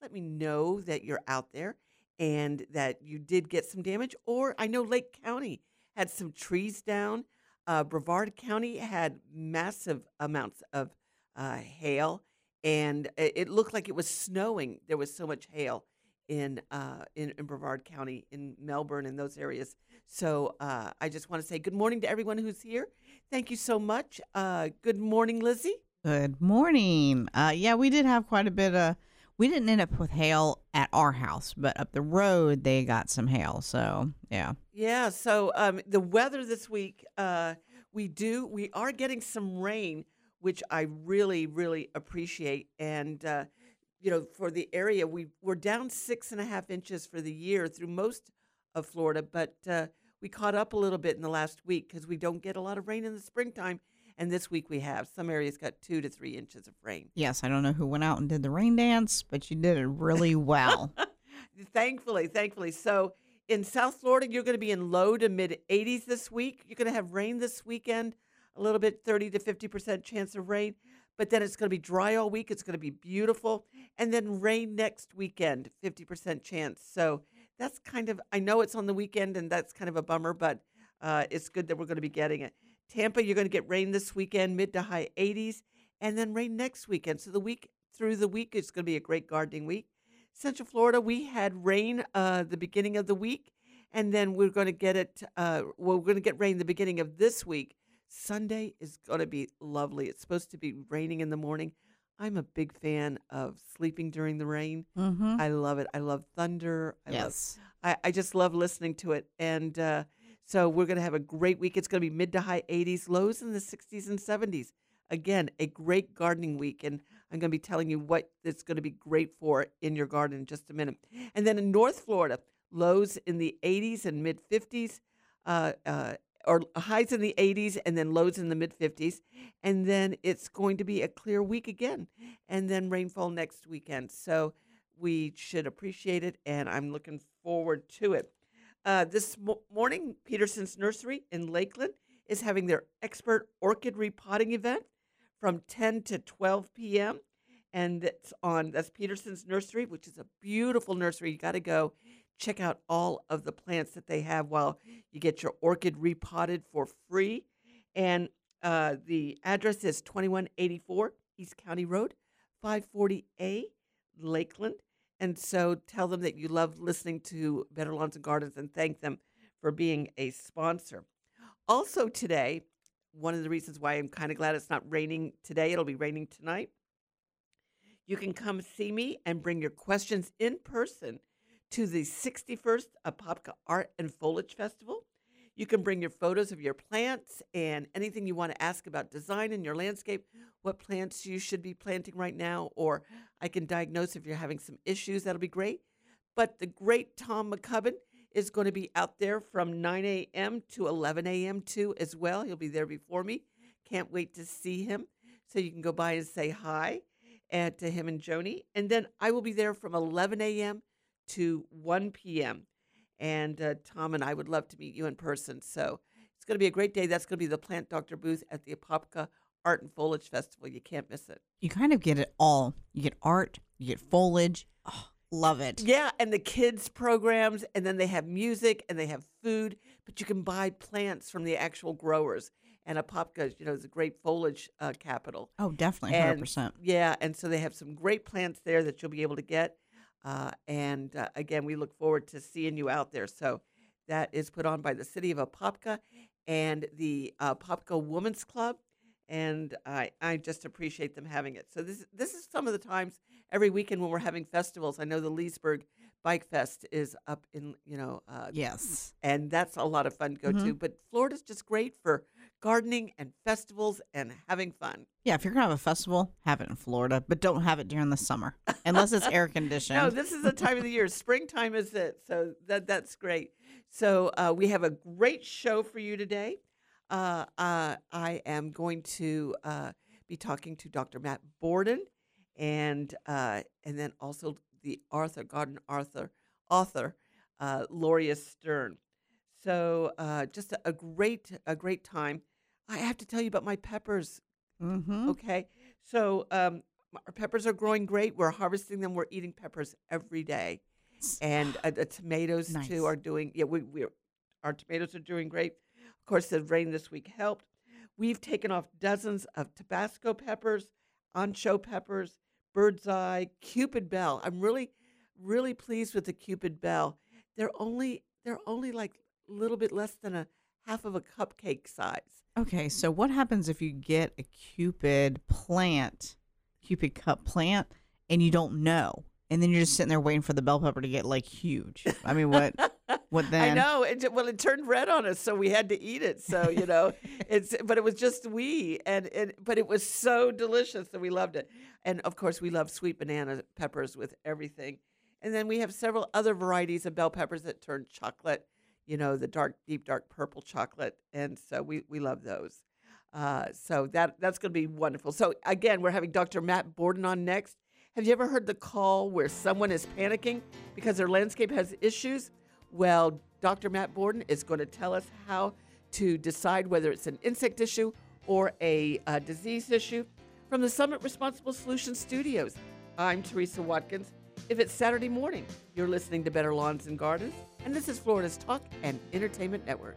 let me know that you're out there and that you did get some damage. Or I know Lake County had some trees down. Uh, Brevard County had massive amounts of uh, hail, and it, looked like it was snowing. There was so much hail in uh, in, in Brevard County, in Melbourne, in those areas. So uh, I just want to say good morning to everyone who's here. Thank you so much. Uh, good morning, Lizzie. Good morning. Uh, yeah, we did have quite a bit of. We didn't end up with hail at our house, but up the road they got some hail. So yeah. Yeah. So um, the weather this week, uh, we do we are getting some rain, which I really really appreciate. And uh, you know, for the area, we we're down six and a half inches for the year through most of Florida, but uh, we caught up a little bit in the last week because we don't get a lot of rain in the springtime. And this week we have. Some areas got two to three inches of rain. Yes, I don't know who went out and did the rain dance, but you did it really well. thankfully, thankfully. So in South Florida, you're going to be in low to mid 80s this week. You're going to have rain this weekend, a little bit 30 to 50% chance of rain. But then it's going to be dry all week. It's going to be beautiful. And then rain next weekend, 50% chance. So that's kind of I know it's on the weekend and that's kind of a bummer, but uh, it's good that we're going to be getting it. Tampa, you're going to get rain this weekend, mid to high 80s, and then rain next weekend. So the week through the week is going to be a great gardening week. Central Florida, we had rain uh, the beginning of the week, and then we're going to get it. Uh, well, we're going to get rain the beginning of this week. Sunday is going to be lovely. It's supposed to be raining in the morning. I'm a big fan of sleeping during the rain. mm-hmm. I love it. I love thunder. I yes. Love, I, I just love listening to it. And uh, so we're going to have a great week. It's going to be mid to high 80s, lows in the 60s and 70s. Again, a great gardening week. And I'm going to be telling you what it's going to be great for in your garden in just a minute. And then in North Florida, lows in the 80s and mid 50s. Uh, uh, or highs in the 80s and then lows in the mid 50s. And then it's going to be a clear week again, and then rainfall next weekend. So we should appreciate it, and I'm looking forward to it. Uh, this mo- morning, Peterson's Nursery in Lakeland is having their expert orchid repotting event from 10 to 12 p.m. And it's on that's Peterson's Nursery, which is a beautiful nursery. You got to go check out all of the plants that they have while you get your orchid repotted for free. And uh, the address is 2184 East County Road, 540A, Lakeland. And so tell them that you love listening to Better Lawns and Gardens and thank them for being a sponsor. Also, today, one of the reasons why I'm kind of glad it's not raining today, it'll be raining tonight. You can come see me and bring your questions in person to the 61st Apopka Art and Foliage Festival. You can bring your photos of your plants and anything you want to ask about design in your landscape, what plants you should be planting right now, or I can diagnose if you're having some issues. That'll be great. But the great Tom MacCubbin is going to be out there from 9 a.m. to 11 a.m. too, as well. He'll be there before me. Can't wait to see him. So you can go by and say hi and to him and Joni. And then I will be there from 11 a.m. to 1 p.m. And uh, Tom and I would love to meet you in person. So it's going to be a great day. That's going to be the Plant Doctor booth at the Apopka Art and Foliage Festival. You can't miss it. You kind of get it all. You get art, you get foliage. Oh, love it. Yeah, and the kids programs, and then they have music and they have food, but you can buy plants from the actual growers. And Apopka, you know, is a great foliage uh, capital. Oh, definitely, hundred percent. Yeah, and so they have some great plants there that you'll be able to get. Uh, and uh, again, we look forward to seeing you out there. So that is put on by the city of Apopka and the uh, Apopka Women's Club. And I, I just appreciate them having it. So this this is some of the times every weekend when we're having festivals. I know the Leesburg Bike Fest is up in you know uh, Yes. and that's a lot of fun to go to. But Florida's just great for gardening and festivals and having fun. Yeah, if you're gonna have a festival, have it in Florida, but don't have it during the summer unless it's air conditioned. No, this is the time of the year. Springtime is it. So that that's great. So uh, we have a great show for you today. Uh, uh, I am going to uh, be talking to Dr. Matt Borden, and uh, and then also the Arthur Garden Arthur author uh, Loria Stern. So uh, just a, a great a great time. I have to tell you about my peppers mm-hmm. Okay. So um, our peppers are growing great. We're harvesting them. We're eating peppers every day, and uh, the tomatoes Nice. too are doing. Yeah, we we our tomatoes are doing great. Of course, the rain this week helped. We've taken off dozens of Tabasco peppers, ancho peppers, bird's eye, Cupid bell. I'm really, really pleased with the Cupid bell. They're only they're only like a little bit less than a half of a cupcake size. Okay, so what happens if you get a Cupid plant, Cupid cup plant, and you don't know, and then you're just sitting there waiting for the bell pepper to get like huge? I mean, what? What then? I know. It, well, it turned red on us, so we had to eat it. So you know, it's but it was just we, and and but it was so delicious that we loved it. And of course, we love sweet banana peppers with everything. And then we have several other varieties of bell peppers that turn chocolate. You know, the dark, deep, dark purple chocolate, and so we we love those. Uh, so that that's going to be wonderful. So again, we're having Dr. Matt Borden on next. Have you ever heard the call where someone is panicking because their landscape has issues? Well, Dr. Matt Borden is going to tell us how to decide whether it's an insect issue or a, uh disease issue from the Summit Responsible Solutions Studios. I'm Teresa Watkins. If it's Saturday morning, you're listening to Better Lawns and Gardens, and this is Florida's Talk and Entertainment Network.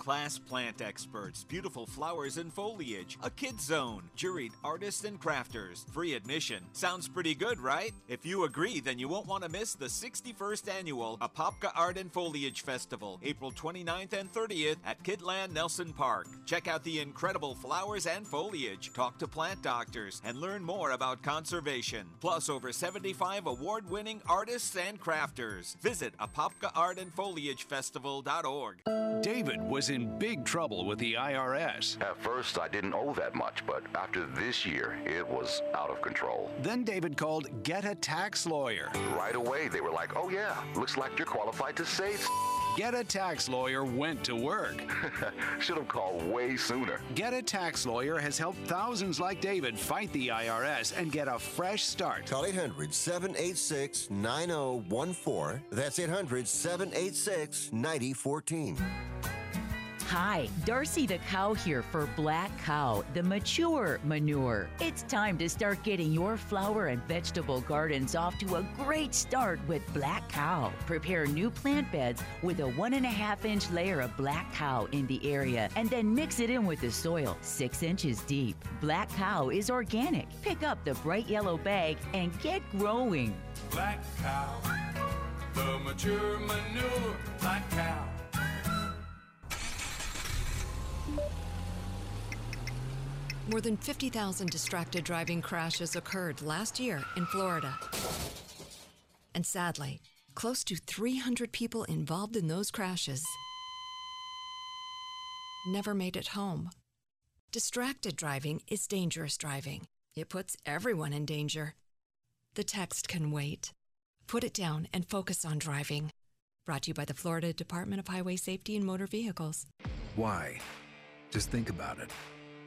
class plant experts, beautiful flowers and foliage, a kid zone, juried artists and crafters, free admission. Sounds pretty good, right? If you agree, then you won't want to miss the 61st annual Apopka Art and Foliage Festival, April 29th and 30th at Kit Land Nelson Park. Check out the incredible flowers and foliage, talk to plant doctors, and learn more about conservation. Plus, over 75 award winning artists and crafters. Visit apopkaartandfoliagefestival.org. David was in big trouble with the IRS. At first, I didn't owe that much, but after this year, it was out of control. Then David called Get a Tax Lawyer. Right away, they were like, oh, yeah, looks like you're qualified to save. Get a Tax Lawyer went to work. Should have called way sooner. Get a Tax Lawyer has helped thousands like David fight the IRS and get a fresh start. Call 800 786 9014. That's 800 786 9014. Hi, Darcy the cow here for Black Cow, the mature manure. It's time to start getting your flower and vegetable gardens off to a great start with Black Cow. Prepare new plant beds with a one and a half inch layer of Black Cow in the area and then mix it in with the soil, six inches deep. Black Cow is organic. Pick up the bright yellow bag and get growing. Black cow, the mature manure, black cow. More than 50,000 distracted driving crashes occurred last year in Florida. And sadly, close to 300 people involved in those crashes never made it home. Distracted driving is dangerous driving. It puts everyone in danger. The text can wait. Put it down and focus on driving. Brought to you by the Florida Department of Highway Safety and Motor Vehicles. Why? Just think about it.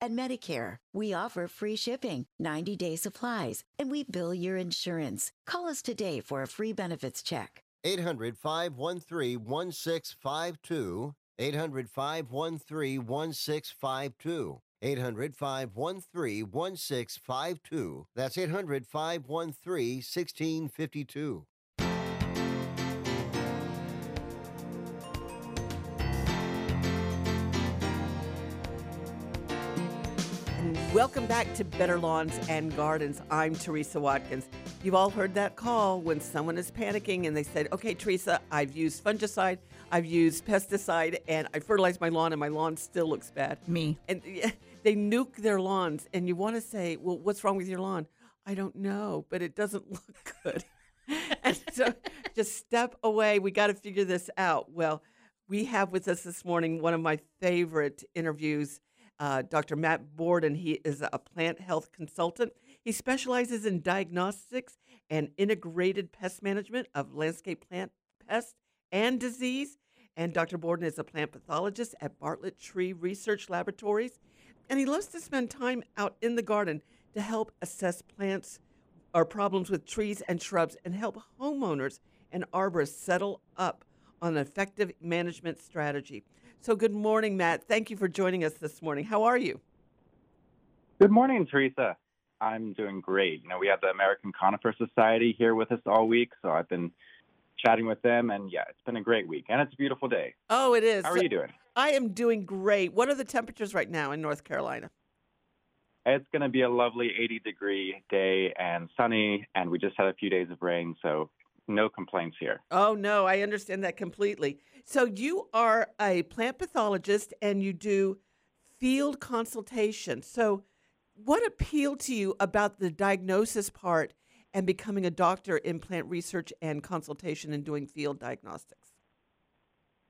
and Medicare. We offer free shipping, 90 day supplies, and we bill your insurance. Call us today for a free benefits check. 800 513 1652. 800 513 1652. 800 513 1652. That's 800 513 1652. Welcome back to Better Lawns and Gardens. I'm Teresa Watkins. You've all heard that call when someone is panicking and they said, Okay, Teresa, I've used fungicide, I've used pesticide, and I fertilized my lawn, and my lawn still looks bad. Me. And they nuke their lawns, and you want to say, Well, what's wrong with your lawn? I don't know, but it doesn't look good. and so just step away. We got to figure this out. Well, we have with us this morning one of my favorite interviews uh, Dr. Matt Borden. He is a plant health consultant. He specializes in diagnostics and integrated pest management of landscape plant pests and disease. And Dr. Borden is a plant pathologist at Bartlett Tree Research Laboratories. And he loves to spend time out in the garden to help assess plants or problems with trees and shrubs and help homeowners and arborists settle up on an effective management strategy. So, good morning, Matt. Thank you for joining us this morning. How are you? Good morning, Teresa. I'm doing great. You know, we have the American Conifer Society here with us all week, so I've been chatting with them, and yeah, it's been a great week, and it's a beautiful day. Oh, it is. How are you doing? I am doing great. What are the temperatures right now in North Carolina? It's going to be a lovely 80 degree day and sunny, and we just had a few days of rain, so no complaints here. Oh, no, I understand that completely. So, you are a plant pathologist and you do field consultation. So, what appealed to you about the diagnosis part and becoming a doctor in plant research and consultation and doing field diagnostics?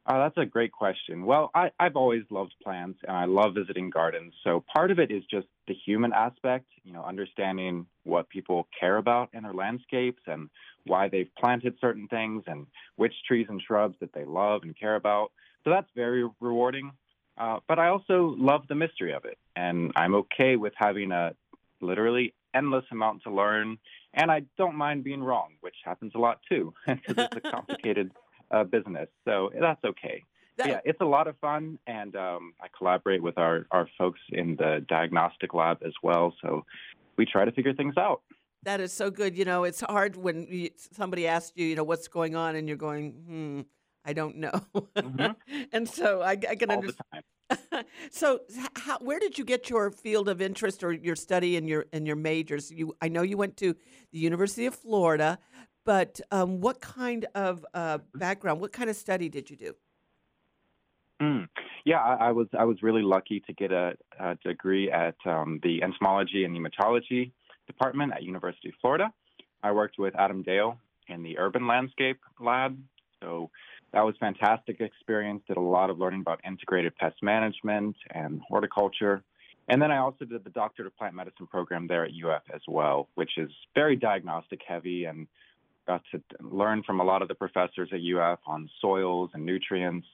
Oh, that's a great question. Well, I, I've always loved plants and I love visiting gardens. So part of it is just the human aspect, you know, understanding what people care about in their landscapes and why they've planted certain things and which trees and shrubs that they love and care about. So that's very rewarding. Uh, but I also love the mystery of it. And I'm okay with having a literally endless amount to learn. And I don't mind being wrong, which happens a lot too, because it's a complicated uh, business. So that's okay. That, yeah, it's a lot of fun, and um, I collaborate with our, our folks in the diagnostic lab as well. So we try to figure things out. That is so good. You know, it's hard when you, somebody asks you, you know, what's going on, and you're going, hmm, I don't know. Mm-hmm. and so I, I can understand. so, how, where did you get your field of interest or your study and your and your majors? You, I know you went to the University of Florida, but um, what kind of uh, background, what kind of study did you do? Mm. Yeah, I, I, was I was really lucky to get a, a degree at um, the entomology and nematology department at University of Florida. I worked with Adam Dale in the urban landscape lab, so that was fantastic experience. Did a lot of learning about integrated pest management and horticulture. And then I also did the Doctorate of Plant Medicine program there at UF as well, which is very diagnostic heavy and got to learn from a lot of the professors at UF on soils and nutrients,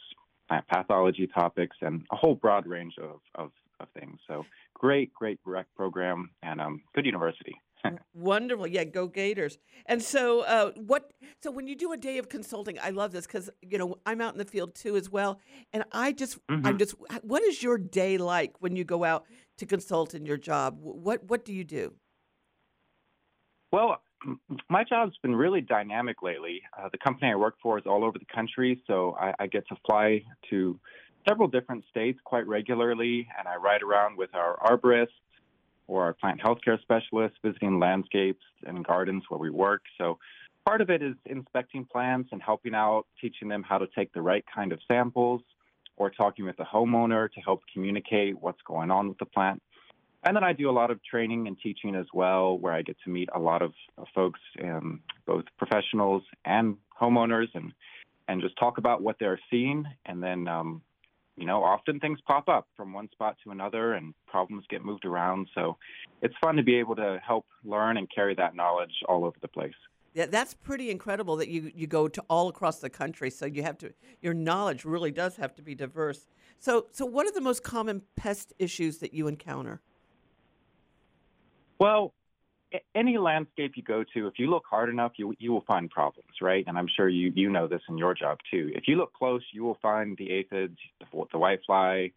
plant pathology topics, and a whole broad range of, of, of things. So great, great rec program and um, good university. Wonderful, yeah, go Gators! And so, uh, what? So when you do a day of consulting, I love this because you know I'm out in the field too as well, and I just, mm-hmm. I'm just, what is your day like when you go out to consult in your job? What, what do you do? Well, my job's been really dynamic lately. Uh, the company I work for is all over the country, so I, I get to fly to several different states quite regularly, and I ride around with our arborists or our plant healthcare specialists visiting landscapes and gardens where we work. So part of it is inspecting plants and helping out, teaching them how to take the right kind of samples, or talking with the homeowner to help communicate what's going on with the plant. And then I do a lot of training and teaching as well, where I get to meet a lot of folks, um, both professionals and homeowners, and and just talk about what they're seeing. And then, um, you know, often things pop up from one spot to another, and problems get moved around. So it's fun to be able to help learn and carry that knowledge all over the place. Yeah, that's pretty incredible that you, you go to all across the country. So you have to your knowledge really does have to be diverse. So so what are the most common pest issues that you encounter? Well, any landscape you go to, if you look hard enough, you you will find problems, right? And I'm sure you you know this in your job too. If you look close, you will find the aphids, the, the whitefly,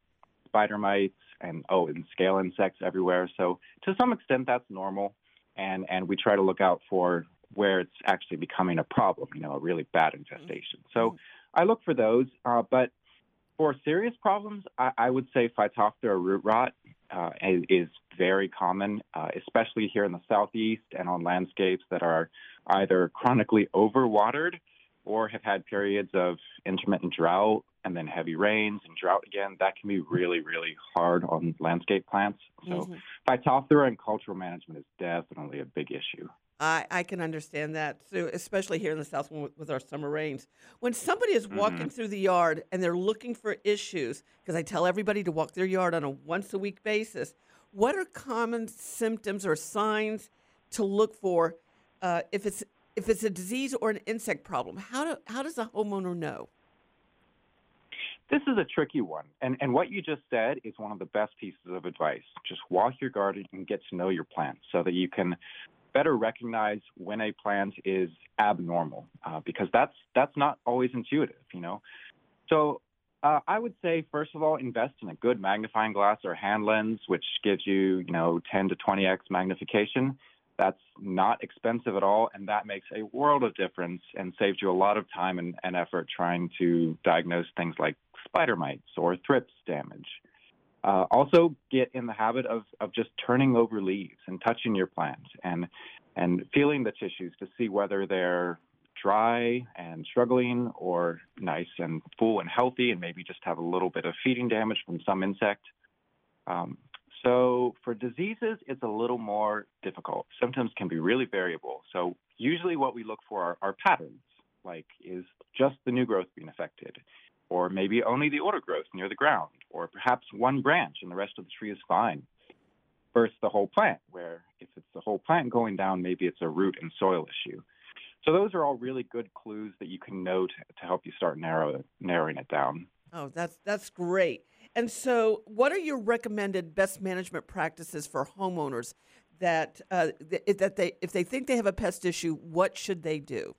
spider mites, and oh, and scale insects everywhere. So to some extent, that's normal, and and we try to look out for where it's actually becoming a problem, you know, a really bad infestation. So I look for those, uh, but for serious problems, I, I would say Phytophthora root rot uh, is, very common, uh, especially here in the southeast and on landscapes that are either chronically overwatered or have had periods of intermittent drought and then heavy rains and drought again. That can be really, really hard on landscape plants. So Mhm. Phytophthora and cultural management is definitely a big issue. I, I can understand that, so especially here in the South with, with our summer rains. When somebody is walking Mhm. through the yard and they're looking for issues, because I tell everybody to walk their yard on a once a week basis, what are common symptoms or signs to look for uh, if it's if it's a disease or an insect problem? How do how does a homeowner know? This is a tricky one. And, and what you just said is one of the best pieces of advice. Just walk your garden and get to know your plants so that you can better recognize when a plant is abnormal uh, because that's, that's not always intuitive, you know. So uh, I would say, first of all, invest in a good magnifying glass or hand lens, which gives you, you know, 10 to 20x magnification. That's not expensive at all, and that makes a world of difference and saves you a lot of time and, and effort trying to diagnose things like spider mites or thrips damage. Uh, also, get in the habit of, of just turning over leaves and touching your plants and and feeling the tissues to see whether they're dry and struggling or nice and full and healthy and maybe just have a little bit of feeding damage from some insect. Um, so for diseases, it's a little more difficult. Symptoms can be really variable. So usually what we look for are, are patterns, like is just the new growth being affected, or maybe only the older growth near the ground, or perhaps one branch and the rest of the tree is fine. Versus the whole plant, where if it's the whole plant going down, maybe it's a root and soil issue. So those are all really good clues that you can note to, to help you start narrow, narrowing it down. Oh, that's that's great. And so, what are your recommended best management practices for homeowners that uh, th- that they if they think they have a pest issue, what should they do?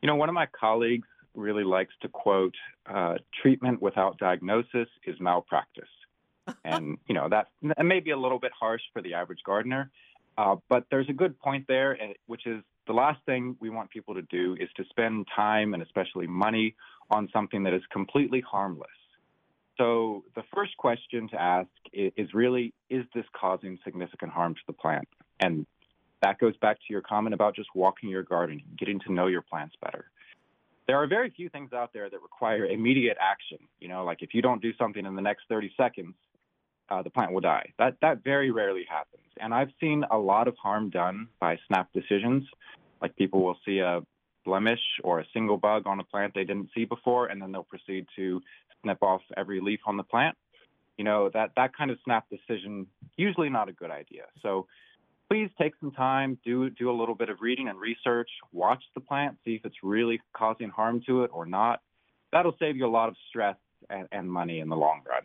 You know, one of my colleagues really likes to quote, uh, treatment without diagnosis is malpractice. and, you know, that, that may be a little bit harsh for the average gardener, uh, but there's a good point there, which is the last thing we want people to do is to spend time and especially money on something that is completely harmless. So the first question to ask is really, is this causing significant harm to the plant? And that goes back to your comment about just walking your garden, getting to know your plants better. There are very few things out there that require immediate action. You know, like if you don't do something in the next 30 seconds, uh, the plant will die. That that very rarely happens. And I've seen a lot of harm done by snap decisions. Like people will see a blemish or a single bug on a plant they didn't see before, and then they'll proceed to snip off every leaf on the plant. You know that that kind of snap decision usually not a good idea. So please take some time, do do a little bit of reading and research, watch the plant, see if it's really causing harm to it or not. That'll save you a lot of stress and, and money in the long run.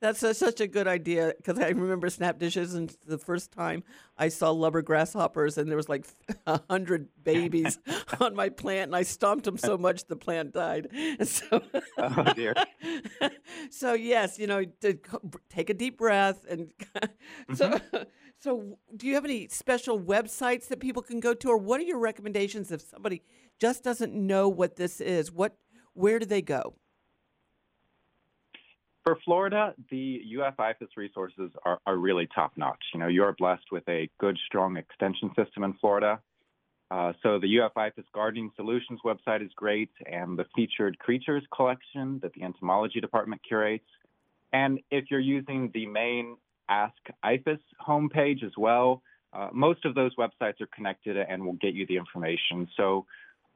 That's a, such a good idea because I remember snap dishes, and the first time I saw lubber grasshoppers, and there was like a hundred babies on my plant, and I stomped them so much the plant died. And so, Oh dear. so yes, you know, to take a deep breath, and so, mm-hmm. so do you have any special websites that people can go to, or what are your recommendations if somebody just doesn't know what this is? What, where do they go? For Florida, the UF IFAS resources are, are really top notch. You know, you're blessed with a good, strong extension system in Florida. Uh, so the UF IFAS Gardening Solutions website is great, and the featured creatures collection that the entomology department curates. And if you're using the main Ask IFAS homepage as well, uh, most of those websites are connected and will get you the information. So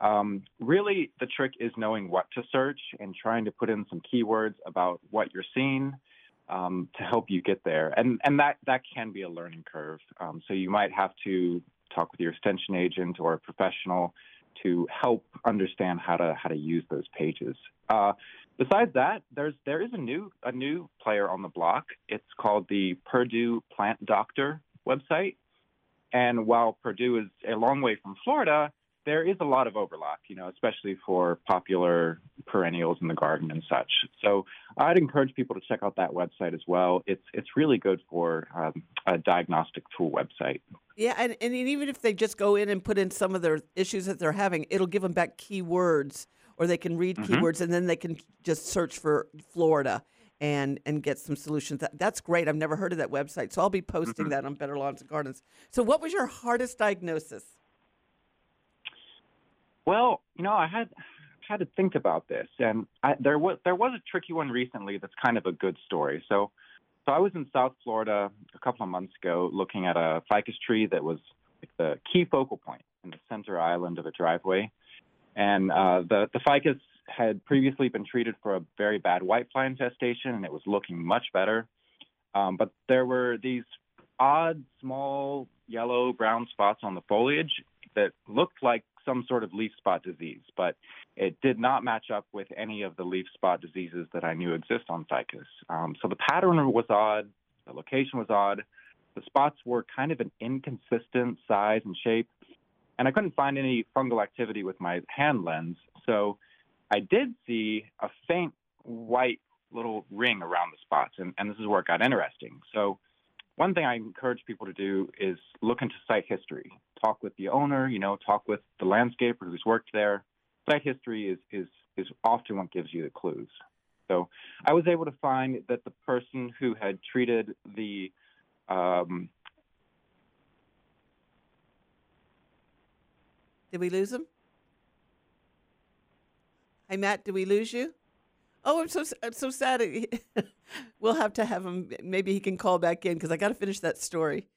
um, really, the trick is knowing what to search and trying to put in some keywords about what you're seeing um, to help you get there. And and that that can be a learning curve. Um, so you might have to talk with your extension agent or a professional to help understand how to how to use those pages. Uh, besides that, there's there is a new a new player on the block. It's called the Purdue Plant Doctor website. And while Purdue is a long way from Florida, there is a lot of overlap, you know, especially for popular perennials in the garden and such. So I'd encourage people to check out that website as well. It's it's really good for um, a diagnostic tool website. Yeah, and, and even if they just go in and put in some of their issues that they're having, it'll give them back keywords, or they can read Mhm. keywords, and then they can just search for Florida and and get some solutions. That, that's great. I've never heard of that website, so I'll be posting Mhm. that on Better Lawns and Gardens. So, what was your hardest diagnosis? Well, you know, I had had to think about this, and I, there was there was a tricky one recently that's kind of a good story. So, so I was in South Florida a couple of months ago, looking at a ficus tree that was like the key focal point in the center island of a driveway, and uh, the the ficus had previously been treated for a very bad whitefly infestation, and it was looking much better. Um, but there were these odd, small yellow brown spots on the foliage that looked like some sort of leaf spot disease, but it did not match up with any of the leaf spot diseases that I knew exist on ficus. Um, so the pattern was odd, the location was odd, the spots were kind of an inconsistent size and shape, and I couldn't find any fungal activity with my hand lens. So I did see a faint white little ring around the spots, and, and this is where it got interesting. So one thing I encourage people to do is look into site history. Talk with the owner, you know, talk with the landscaper who's worked there. Site history is is is often what gives you the clues. So I was able to find that the person who had treated the um, Did we lose him? Hey, Matt, did we lose you? Oh, I'm so I'm so sad. we'll have to have him. Maybe he can call back in because I got to finish that story.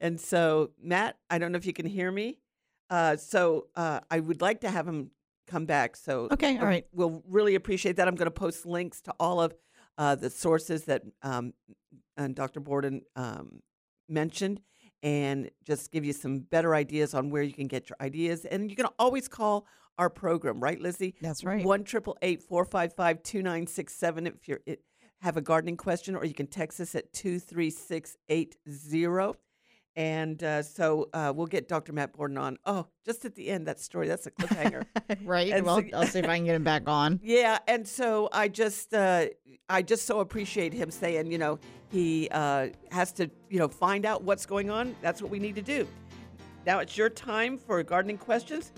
And so, Matt, I don't know if you can hear me. Uh, so uh, I would like to have him come back. So Okay, all uh. We'll really appreciate that. I'm going to post links to all of uh, the sources that um, and Dr. Borden um, mentioned, and just give you some better ideas on where you can get your ideas. And you can always call our program, right, Lizzie? That's right. One triple eight four five five two nine six seven. If you eh, have a gardening question, or you can text us at two three six eight zero. And uh, so uh, we'll get Dr. Matt Borden on. Oh, just at the end, that story. That's a cliffhanger. right. And well, so- I'll see if I can get him back on. Yeah, and so I just uh, I just so appreciate him saying, you know, he uh, has to, you know, find out what's going on. That's what we need to do. Now it's your time for gardening questions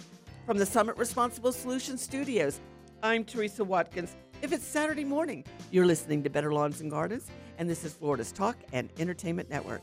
from the Summit Responsible Solutions Studios. I'm Teresa Watkins. If it's Saturday morning, you're listening to Better Lawns and Gardens, and this is Florida's Talk and Entertainment Network.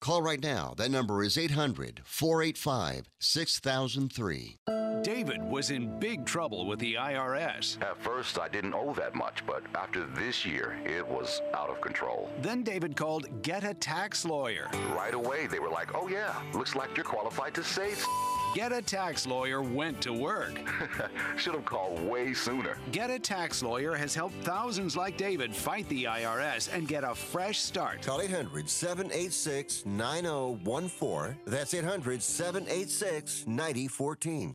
Call right now. That number is 800 485 6003. David was in big trouble with the IRS. At first, I didn't owe that much, but after this year, it was out of control. Then David called Get a Tax Lawyer. Right away, they were like, oh, yeah, looks like you're qualified to save. Get a Tax Lawyer went to work. Should have called way sooner. Get a Tax Lawyer has helped thousands like David fight the IRS and get a fresh start. Call 800 786 9014. That's 800 786 9014.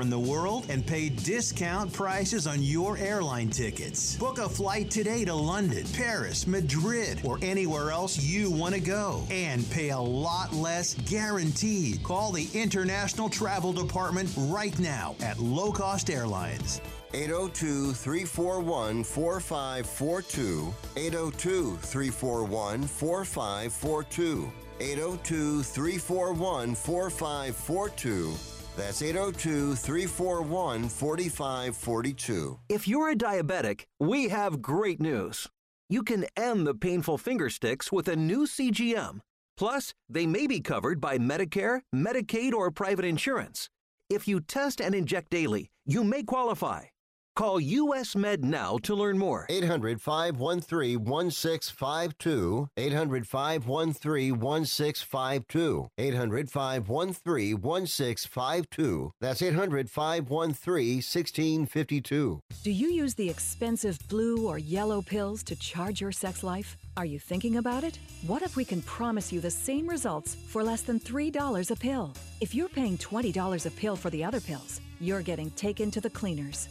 in the world and pay discount prices on your airline tickets. Book a flight today to London, Paris, Madrid, or anywhere else you want to go and pay a lot less guaranteed. Call the International Travel Department right now at Low Cost Airlines. 802 341 4542. 802 341 4542. 802 341 4542. That's 802 341 4542. If you're a diabetic, we have great news. You can end the painful finger sticks with a new CGM. Plus, they may be covered by Medicare, Medicaid, or private insurance. If you test and inject daily, you may qualify. Call US Med now to learn more. 800 513 1652. 800 513 1652. 800 513 1652. That's 800 513 1652. Do you use the expensive blue or yellow pills to charge your sex life? Are you thinking about it? What if we can promise you the same results for less than $3 a pill? If you're paying $20 a pill for the other pills, you're getting taken to the cleaners.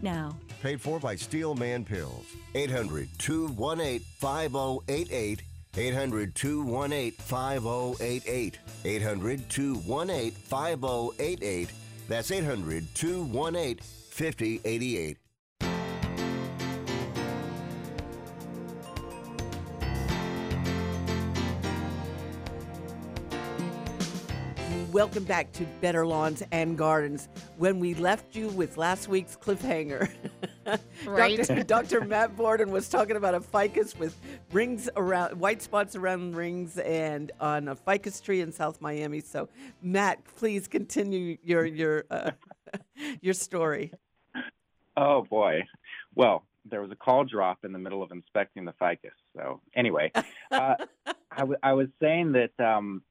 now. Paid for by Steelman Pills. 800 218 5088. 800 218 5088. 800 218 5088. That's 800 218 5088. Welcome back to Better Lawns and Gardens. When we left you with last week's cliffhanger, Right. Dr. Dr. Matt Borden was talking about a ficus with rings around, white spots around rings, and on a ficus tree in South Miami. So, Matt, please continue your your uh, your story. Oh boy. Well, there was a call drop in the middle of inspecting the ficus. So anyway, uh, I, w- I was saying that um,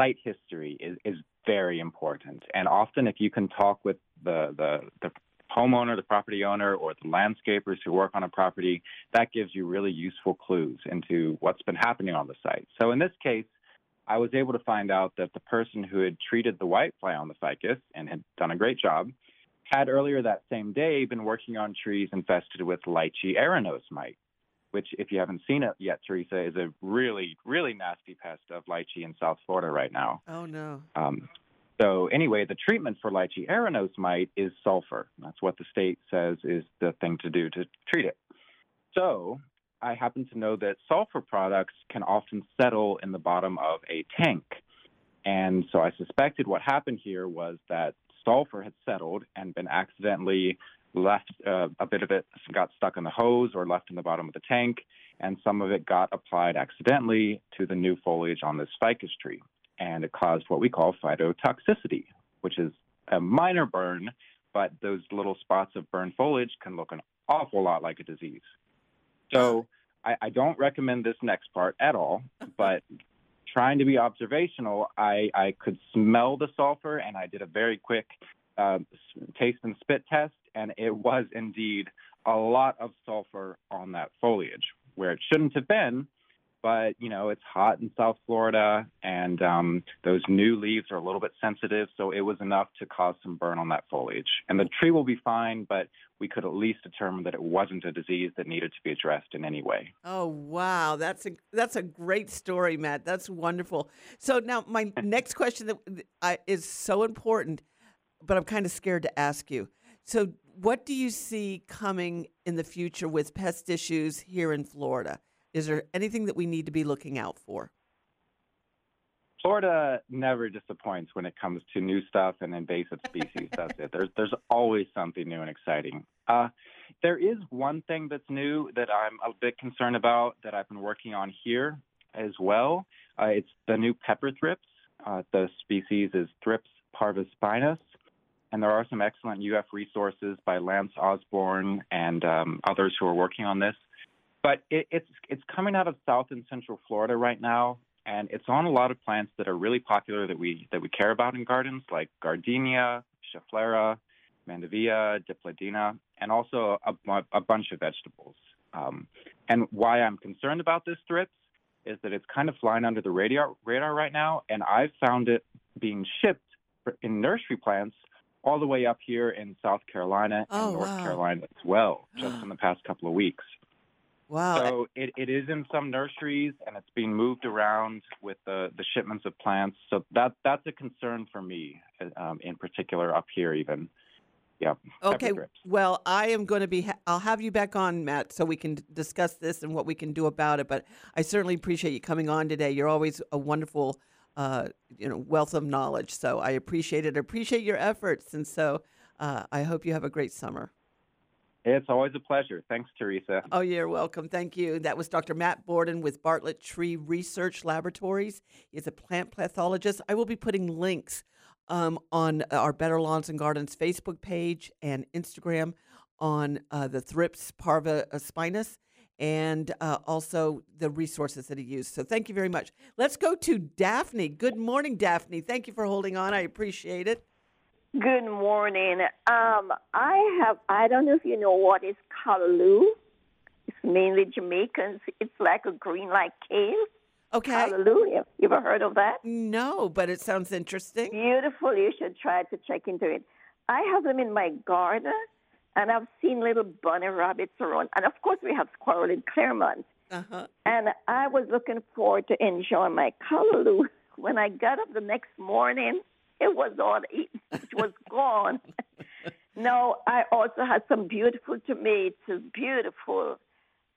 site history is, is very important, and often if you can talk with the, the the homeowner, the property owner, or the landscapers who work on a property, that gives you really useful clues into what's been happening on the site. So in this case. I was able to find out that the person who had treated the whitefly on the ficus and had done a great job had earlier that same day been working on trees infested with lychee erinose mite, which, if you haven't seen it yet, Teresa, is a really, really nasty pest of lychee in South Florida right now. Oh no. Um, so anyway, the treatment for lychee erinose mite is sulfur. That's what the state says is the thing to do to treat it. So I happen to know that sulfur products can often settle in the bottom of a tank. And so I suspected what happened here was that sulfur had settled and been accidentally left, uh, a bit of it got stuck in the hose or left in the bottom of the tank, and some of it got applied accidentally to the new foliage on this ficus tree. And it caused what we call phytotoxicity, which is a minor burn, but those little spots of burned foliage can look an awful lot like a disease. So I, I don't recommend this next part at all, but trying to be observational, I, I could smell the sulfur and I did a very quick uh, taste and spit test, and it was indeed a lot of sulfur on that foliage where it shouldn't have been. But you know, it's hot in South Florida, and um, those new leaves are a little bit sensitive, so it was enough to cause some burn on that foliage. And the tree will be fine, but we could at least determine that it wasn't a disease that needed to be addressed in any way. Oh wow, that's a that's a great story, Matt. That's wonderful. So now my next question that I, is so important, but I'm kind of scared to ask you. So what do you see coming in the future with pest issues here in Florida? Is there anything that we need to be looking out for? Florida never disappoints when it comes to new stuff and invasive species. That's it. There's there's always something new and exciting. Uh, there is one thing that's new that I'm a bit concerned about that I've been working on here as well. Uh, it's the new pepper thrips. Uh, the species is Thrips parvispinus, and there are some excellent UF resources by Lance Osborne and um, others who are working on this. But it, it's it's coming out of South and Central Florida right now, and it's on a lot of plants that are really popular that we that we care about in gardens, like gardenia, schefflera, mandevilla, dipladenia, and also a, a bunch of vegetables. Um, and why I'm concerned about this thrips is that it's kind of flying under the radar radar right now, and I've found it being shipped in nursery plants all the way up here in South Carolina and Oh, North wow. Carolina as well, just in the past couple of weeks. Wow. So it, it is in some nurseries and it's being moved around with the, the shipments of plants. So that that's a concern for me, um, in particular up here even. Yeah. Okay. Well, I am going to be. Ha- I'll have you back on, Matt, so we can discuss this and what we can do about it. But I certainly appreciate you coming on today. You're always a wonderful, uh, you know, wealth of knowledge. So I appreciate it. I appreciate your efforts, and so uh, I hope you have a great summer. It's always a pleasure. Thanks, Teresa. Oh, you're welcome. Thank you. That was Dr. Matt Borden with Bartlett Tree Research Laboratories. He's a plant pathologist. I will be putting links um, on our Better Lawns and Gardens Facebook page and Instagram on uh, the Thrips parva spinus and uh, also the resources that he used. So thank you very much. Let's go to Daphne. Good morning, Daphne. Thank you for holding on. I appreciate it. Good morning. Um, I have, I don't know if you know what is callaloo. It's mainly Jamaicans. It's like a green like kale. Okay. You you ever heard of that? No, but it sounds interesting. Beautiful. You should try to check into it. I have them in my garden, and I've seen little bunny rabbits around. And of course, we have squirrel in Claremont. Uh-huh. And I was looking forward to enjoying my callaloo. When I got up the next morning, it was all eaten. It was gone. no, I also had some beautiful tomatoes, beautiful.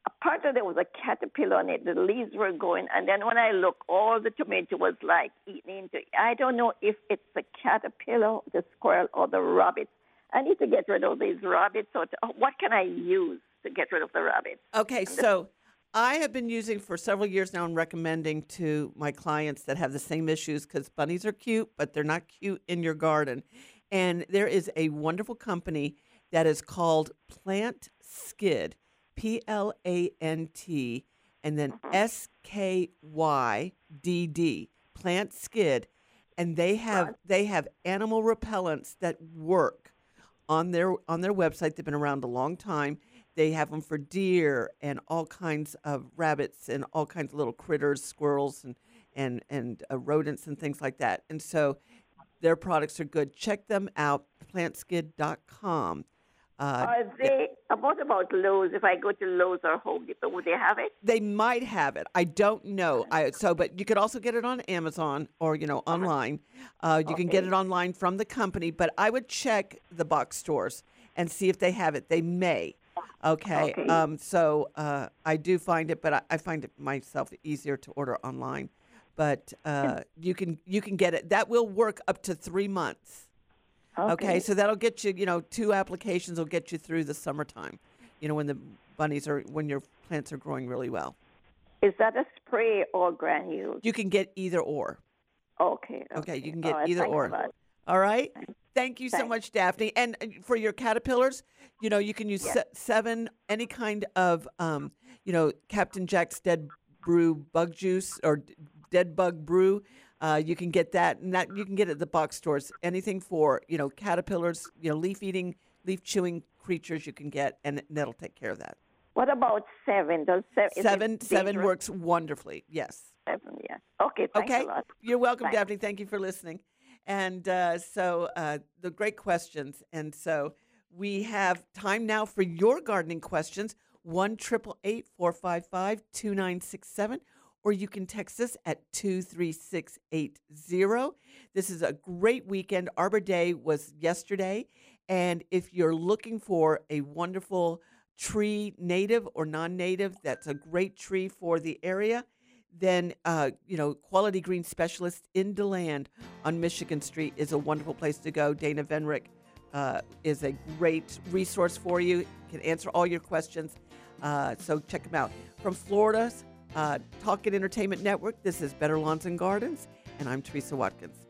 Apart of there was a caterpillar on it. The leaves were going, and then when I look, all the tomato was like eaten into. I don't know if it's the caterpillar, the squirrel, or the rabbits. I need to get rid of these rabbits. Or to, what can I use to get rid of the rabbits? Okay, so I have been using for several years now and recommending to my clients that have the same issues because bunnies are cute, but they're not cute in your garden. And there is a wonderful company that is called Plant Skid, P L A N T, and then mm-hmm. S K Y D D, Plantskydd, and they have they have animal repellents that work on their on their website. They've been around a long time. They have them for deer and all kinds of rabbits and all kinds of little critters, squirrels and and and uh, rodents and things like that. And so Their products are good. Check them out, plantskydd.com. Uh, Are they, what about Lowe's? If I go to Lowe's or Home Depot, would they have it? they might have it. I don't know. I so, but you could also get it on Amazon or you know online. Uh, you can get it online from the company, but I would check the box stores and see if they have it. They may. Okay. Okay. Um, so uh, I do find it, but I, I find it myself easier to order online. But uh, you can you can get it. That will work up to three months. Okay. so that'll get you. You know, two applications will get you through the summertime. You know, when the bunnies are when your plants are growing really well. Is that a spray or granules? You can get either or. Okay. Okay, you can get right, either or. All right. Thank you so much, Daphne. And for your caterpillars, you know, you can use Yeah. se- Sevin any kind of, um, you know, Captain Jack's Dead Brew bug juice or d- Dead Bug Brew. Uh, you can get that, and that you can get it at the box stores. Anything for you know caterpillars, you know, leaf eating, leaf chewing creatures, you can get, and that'll take care of that. What about Sevin? Does Sevin? Sevin, Sevin works wonderfully. Yes. Sevin, yeah. Okay, thanks okay. a lot. You're welcome, Thanks. Daphne. Thank you for listening. And uh, so uh, the great questions. And so we have time now for your gardening questions. One triple eight four five five two nine six seven, or you can text us at two three six eight zero. This is a great weekend. Arbor Day was yesterday, and if you're looking for a wonderful tree, native or non-native, that's a great tree for the area then uh, you know quality green specialist in deland on michigan street is a wonderful place to go dana venrick uh, is a great resource for you can answer all your questions uh, so check them out from florida's uh, talk and entertainment network this is better lawns and gardens and i'm teresa watkins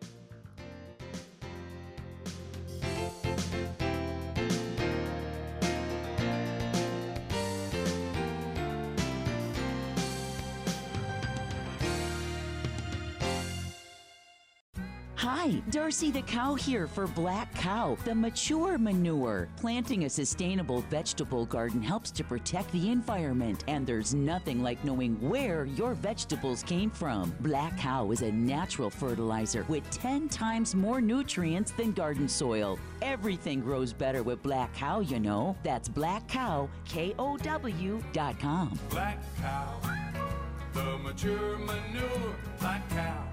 Hi, Darcy the Cow here for Black Cow, the mature manure. Planting a sustainable vegetable garden helps to protect the environment, and there's nothing like knowing where your vegetables came from. Black Cow is a natural fertilizer with 10 times more nutrients than garden soil. Everything grows better with Black Cow, you know. That's Black Cow, K O W dot com. Black cow, the mature manure, black cow.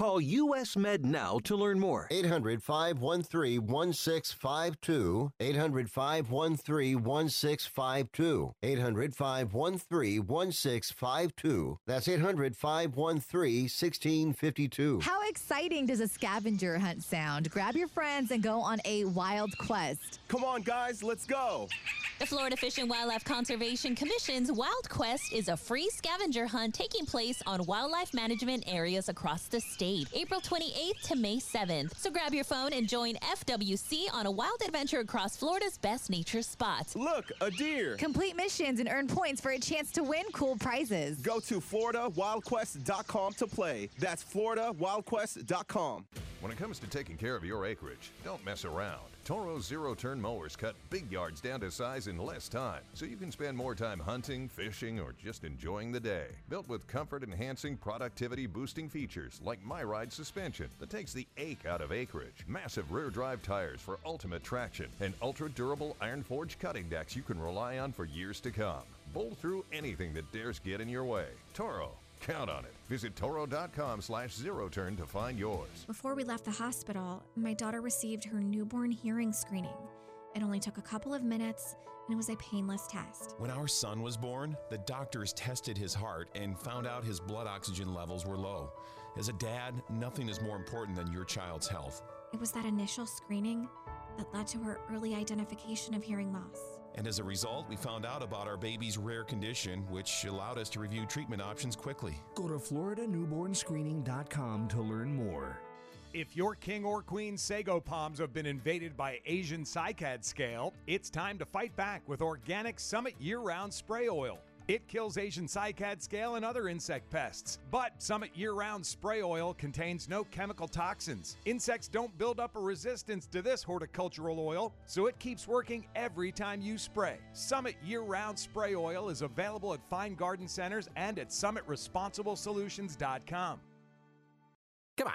Call US Med now to learn more. 800 513 1652. 800 513 1652. 800 513 1652. That's 800 513 1652. How exciting does a scavenger hunt sound? Grab your friends and go on a wild quest. Come on, guys, let's go. The Florida Fish and Wildlife Conservation Commission's Wild Quest is a free scavenger hunt taking place on wildlife management areas across the state, April 28th to May 7th. So grab your phone and join FWC on a wild adventure across Florida's best nature spots. Look, a deer. Complete missions and earn points for a chance to win cool prizes. Go to FloridaWildQuest.com to play. That's FloridaWildQuest.com. When it comes to taking care of your acreage, don't mess around. Toro zero turn mowers cut big yards down to size in less time, so you can spend more time hunting, fishing, or just enjoying the day. Built with comfort enhancing, productivity boosting features like MyRide suspension that takes the ache out of acreage, massive rear drive tires for ultimate traction, and ultra durable iron forged cutting decks you can rely on for years to come. Bowl through anything that dares get in your way. Toro, count on it. Visit toro.com slash zero turn to find yours. Before we left the hospital, my daughter received her newborn hearing screening. It only took a couple of minutes, and it was a painless test. When our son was born, the doctors tested his heart and found out his blood oxygen levels were low. As a dad, nothing is more important than your child's health. It was that initial screening that led to her early identification of hearing loss. And as a result, we found out about our baby's rare condition, which allowed us to review treatment options quickly. Go to FloridaNewbornScreening.com to learn more. If your king or queen sago palms have been invaded by Asian cycad scale, it's time to fight back with organic Summit year round spray oil. It kills Asian cycad scale and other insect pests. But Summit year round spray oil contains no chemical toxins. Insects don't build up a resistance to this horticultural oil, so it keeps working every time you spray. Summit year round spray oil is available at fine garden centers and at summitresponsiblesolutions.com. Come on,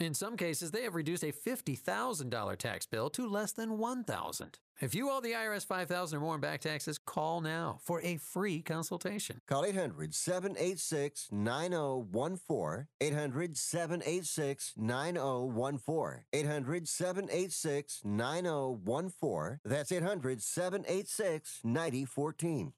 In some cases, they have reduced a $50,000 tax bill to less than $1,000. If you owe the IRS $5,000 or more in back taxes, call now for a free consultation. Call 800 786 9014. 800 786 9014. 800 786 9014. That's 800 786 9014.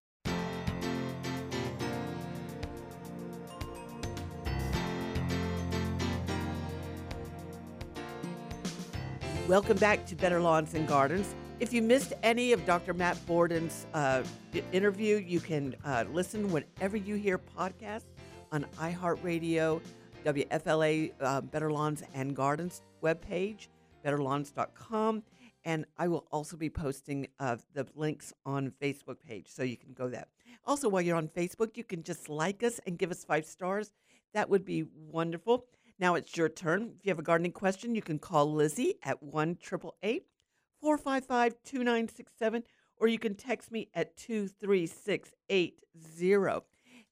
Welcome back to Better Lawns and Gardens. If you missed any of Dr. Matt Borden's uh, interview, you can uh, listen whenever you hear podcasts on iHeartRadio, WFLA uh, Better Lawns and Gardens webpage, betterlawns.com. And I will also be posting uh, the links on Facebook page, so you can go that. Also, while you're on Facebook, you can just like us and give us five stars. That would be wonderful. Now it's your turn. If you have a gardening question, you can call Lizzie at 1 455 2967, or you can text me at 23680.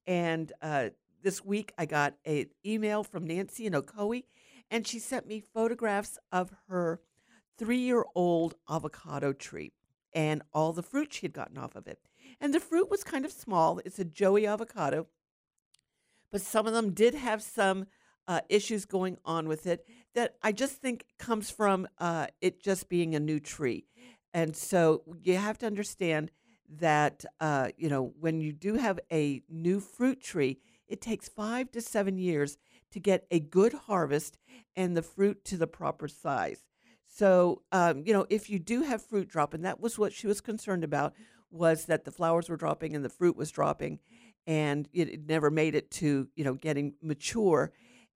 And uh, this week I got an email from Nancy in Ocoee, and she sent me photographs of her three year old avocado tree and all the fruit she had gotten off of it. And the fruit was kind of small. It's a Joey avocado, but some of them did have some uh, issues going on with it that I just think comes from uh, it just being a new tree. And so you have to understand that, uh, you know, when you do have a new fruit tree, it takes five to seven years to get a good harvest and the fruit to the proper size. So, um, you know, if you do have fruit drop, and that was what she was concerned about, was that the flowers were dropping and the fruit was dropping, and it, it never made it to, you know, getting mature.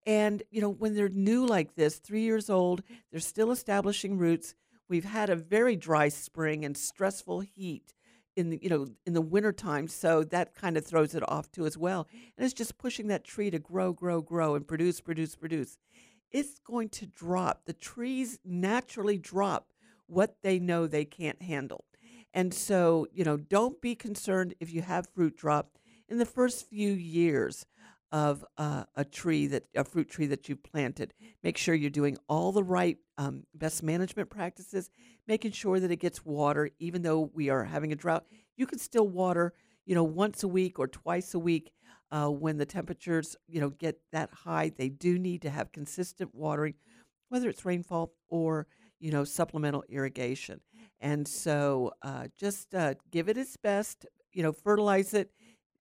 And, you know, when they're new like this, three years old, they're still establishing roots. We've had a very dry spring and stressful heat in the, you know, in the wintertime. So that kind of throws it off too as well. And it's just pushing that tree to grow, grow, grow and produce, produce, produce. It's going to drop. The trees naturally drop what they know they can't handle. And so, you know, don't be concerned if you have fruit drop in the first few years of uh, a tree that a fruit tree that you've planted. Make sure you're doing all the right um, best management practices, making sure that it gets water. Even though we are having a drought, you can still water, you know, once a week or twice a week. Uh, when the temperatures, you know, get that high, they do need to have consistent watering, whether it's rainfall or you know supplemental irrigation. And so, uh, just uh, give it its best. You know, fertilize it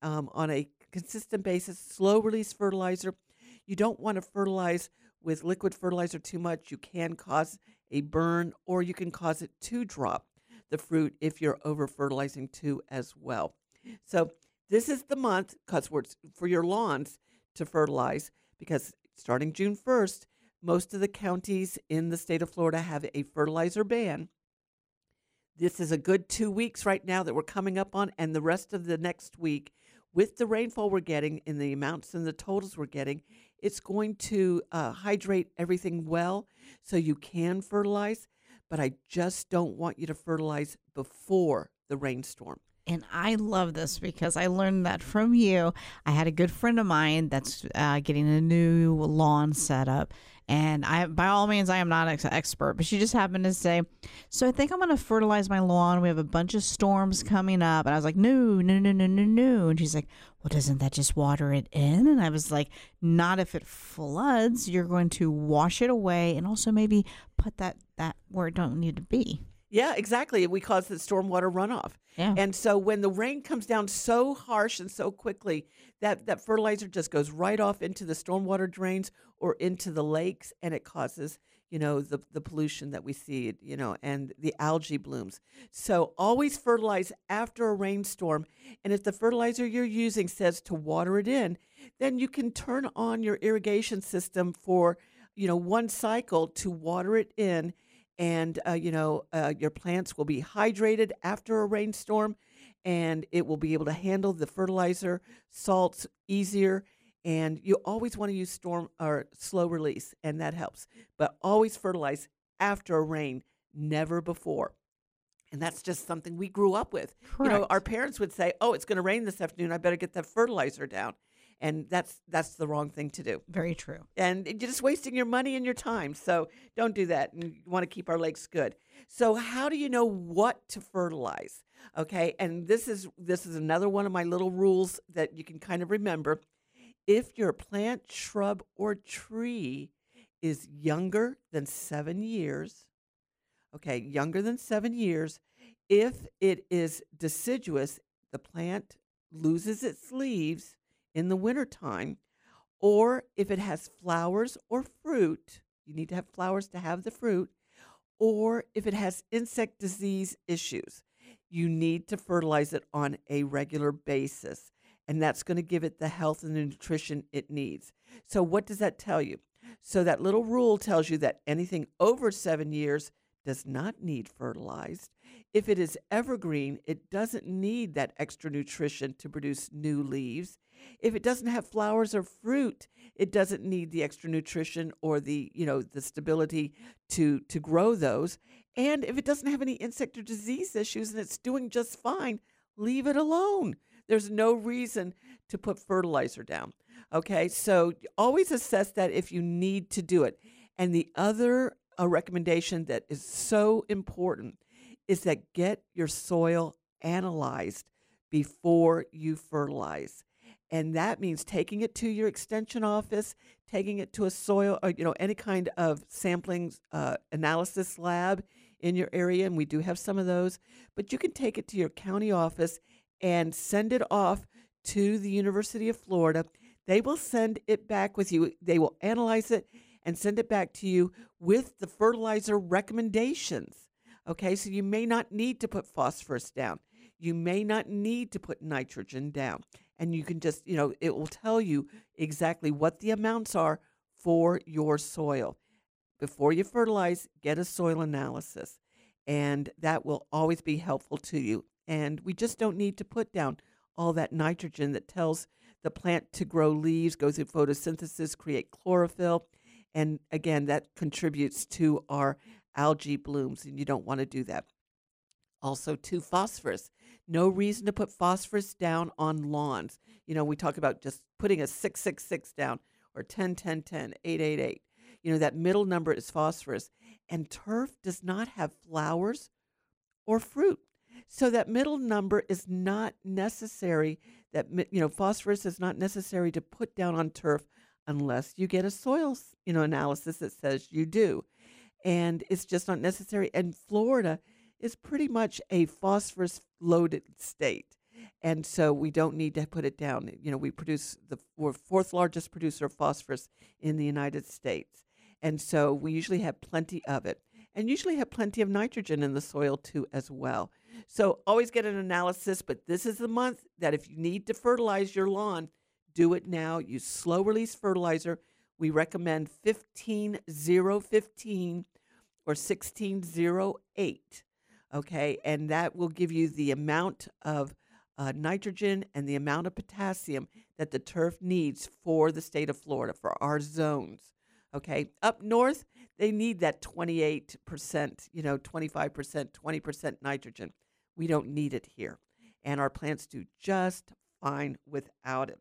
um, on a consistent basis, slow release fertilizer. You don't want to fertilize with liquid fertilizer too much. You can cause a burn or you can cause it to drop the fruit if you're over fertilizing too as well. So this is the month because for your lawns to fertilize because starting June 1st, most of the counties in the state of Florida have a fertilizer ban. This is a good two weeks right now that we're coming up on, and the rest of the next week with the rainfall we're getting and the amounts and the totals we're getting, it's going to uh, hydrate everything well so you can fertilize. But I just don't want you to fertilize before the rainstorm. And I love this because I learned that from you. I had a good friend of mine that's uh, getting a new lawn set up. And I, by all means, I am not an expert, but she just happened to say, So I think I'm going to fertilize my lawn. We have a bunch of storms coming up. And I was like, No, no, no, no, no, no. And she's like, Well, doesn't that just water it in? And I was like, Not if it floods. You're going to wash it away and also maybe put that, that where it don't need to be. Yeah, exactly. We cause the stormwater runoff. Yeah. And so when the rain comes down so harsh and so quickly, that, that fertilizer just goes right off into the stormwater drains or into the lakes and it causes, you know, the, the pollution that we see, you know, and the algae blooms. So always fertilize after a rainstorm. And if the fertilizer you're using says to water it in, then you can turn on your irrigation system for, you know, one cycle to water it in and uh, you know uh, your plants will be hydrated after a rainstorm and it will be able to handle the fertilizer salts easier and you always want to use storm or slow release and that helps but always fertilize after a rain never before and that's just something we grew up with. You know our parents would say oh it's going to rain this afternoon i better get that fertilizer down and that's that's the wrong thing to do Very true. and you're just wasting your money and your time. So don't do that. And you want to keep our lakes good. So how do you know what to fertilize? Okay, and this is this is another one of my little rules that you can kind of remember. If your plant, shrub, or tree is younger than seven years, okay, younger than seven years, if it is deciduous, the plant loses its leaves in the wintertime, or if it has flowers or fruit, you need to have flowers to have the fruit, or if it has insect disease issues, you need to fertilize it on a regular basis. And that's going to give it the health and the nutrition it needs. So, what does that tell you? So, that little rule tells you that anything over seven years does not need fertilized. If it is evergreen, it doesn't need that extra nutrition to produce new leaves. If it doesn't have flowers or fruit, it doesn't need the extra nutrition or the, you know, the stability to to grow those. And if it doesn't have any insect or disease issues and it's doing just fine, leave it alone. There's no reason to put fertilizer down. Okay? So always assess that if you need to do it. And the other uh, recommendation that is so important is that get your soil analyzed before you fertilize. And that means taking it to your extension office, taking it to a soil, or, you know, any kind of sampling uh, analysis lab in your area. And we do have some of those. But you can take it to your county office and send it off to the University of Florida. They will send it back with you. They will analyze it and send it back to you with the fertilizer recommendations. Okay, so you may not need to put phosphorus down. You may not need to put nitrogen down. And you can just, you know, it will tell you exactly what the amounts are for your soil. Before you fertilize, get a soil analysis. And that will always be helpful to you. And we just don't need to put down all that nitrogen that tells the plant to grow leaves, go through photosynthesis, create chlorophyll. And again, that contributes to our algae blooms, and you don't want to do that. Also, to phosphorus. No reason to put phosphorus down on lawns. You know, we talk about just putting a 666 down or 10, 10, 10, 888. You know, that middle number is phosphorus. And turf does not have flowers or fruit. So that middle number is not necessary. That you know, phosphorus is not necessary to put down on turf unless you get a soil, you know, analysis that says you do. And it's just not necessary. And Florida is pretty much a phosphorus loaded state. And so we don't need to put it down. You know, we produce the we're fourth largest producer of phosphorus in the United States. And so we usually have plenty of it and usually have plenty of nitrogen in the soil too as well. So always get an analysis, but this is the month that if you need to fertilize your lawn, do it now. Use slow release fertilizer. We recommend 15015 or 1608. Okay, and that will give you the amount of uh, nitrogen and the amount of potassium that the turf needs for the state of Florida, for our zones. Okay, up north, they need that 28%, you know, 25%, 20% nitrogen. We don't need it here. And our plants do just fine without it.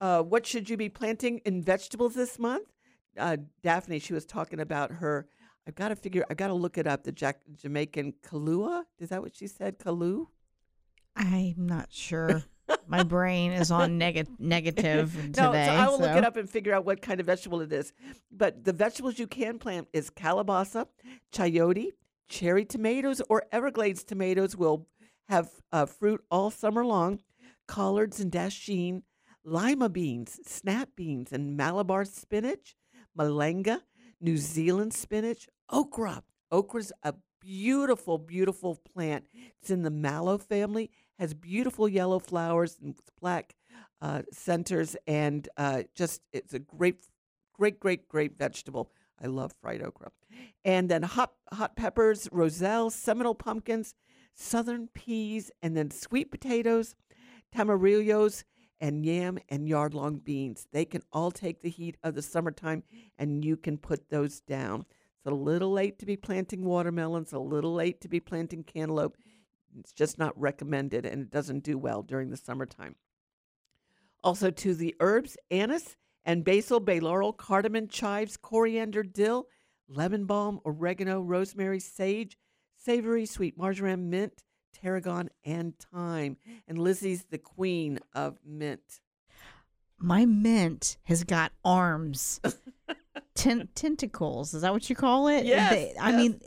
Uh, what should you be planting in vegetables this month? Uh, Daphne, she was talking about her. I've got to figure. I've got to look it up. The Jack, Jamaican Kalua. Is that what she said? Kalu. I'm not sure. My brain is on neg- negative today. no, so I will look it up and figure out what kind of vegetable it is. But the vegetables you can plant is calabaza, chayote, Cherry tomatoes or Everglades tomatoes will have uh, fruit all summer long. Collards and dasheen, lima beans, snap beans, and Malabar spinach, malanga, New Zealand spinach, okra. Okra's a beautiful, beautiful plant. It's in the mallow family, has beautiful yellow flowers and black uh, centers, and uh, just it's a great, great, great, great vegetable. I love fried okra. And then hot hot peppers, roselle, Seminole pumpkins, southern peas, and then sweet potatoes, tamarillos, and yam and yard long beans. They can all take the heat of the summertime and you can put those down. It's a little late to be planting watermelons, a little late to be planting cantaloupe. It's just not recommended and it doesn't do well during the summertime. Also, to the herbs, anise and basil, bay laurel, cardamom, chives, coriander, dill, lemon balm, oregano, rosemary, sage, savory, sweet marjoram, mint, tarragon, and thyme. And Lizzie's the queen of mint. My mint has got arms, ten- tentacles. Is that what you call it? Yes, They- I yes. mean,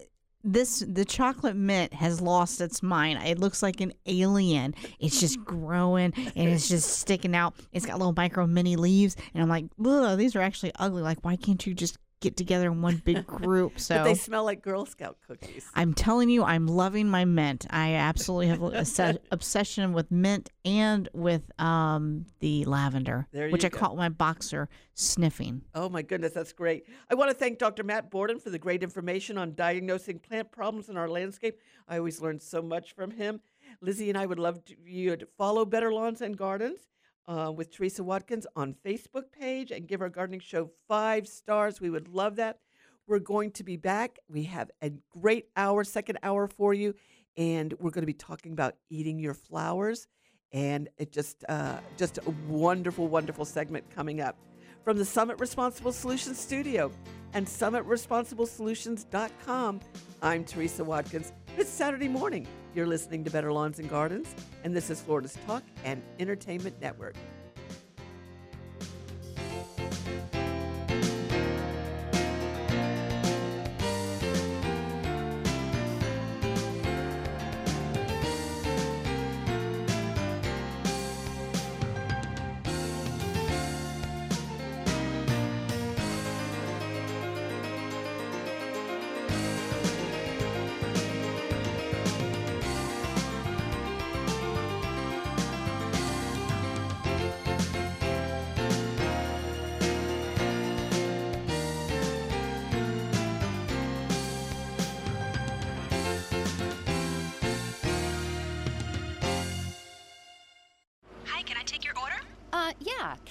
this the chocolate mint has lost its mind. It looks like an alien. It's just growing and it's just sticking out. It's got little micro mini leaves, and I'm like, Ugh, these are actually ugly. Like, why can't you just get together in one big group? So But they smell like Girl Scout cookies. I'm telling you, I'm loving my mint. I absolutely have a se- obsession with mint and with um, the lavender, There which I go. caught my boxer sniffing. Oh my goodness, that's great. I want to thank Dr. Matt Borden for the great information on diagnosing plant problems in our landscape. I always learn so much from him. Lizzie and I would love to, you to follow Better Lawns and Gardens uh, with Teresa Watkins on Facebook page and give our gardening show five stars. We would love that. We're going to be back. We have a great hour, second hour for you, and we're going to be talking about eating your flowers. And it just, uh, just a wonderful, wonderful segment coming up from the Summit Responsible Solutions studio and summitresponsibleSolutions.com. I'm Teresa Watkins. It's Saturday morning. You're listening to Better Lawns and Gardens, and this is Florida's Talk and Entertainment Network.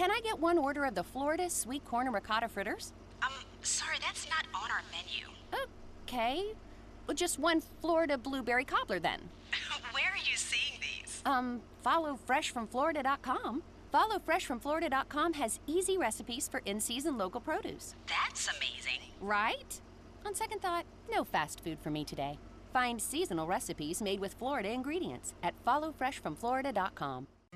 Can I get one order of the Florida sweet corn and ricotta fritters? Um, sorry, that's not on our menu. Okay. Well, just one Florida blueberry cobbler then. Where are you seeing these? Um, follow freshfromflorida.com. Follow freshfromflorida.com has easy recipes for in-season local produce. That's amazing. Right? On second thought, no fast food for me today. Find seasonal recipes made with Florida ingredients at followfreshfromflorida.com.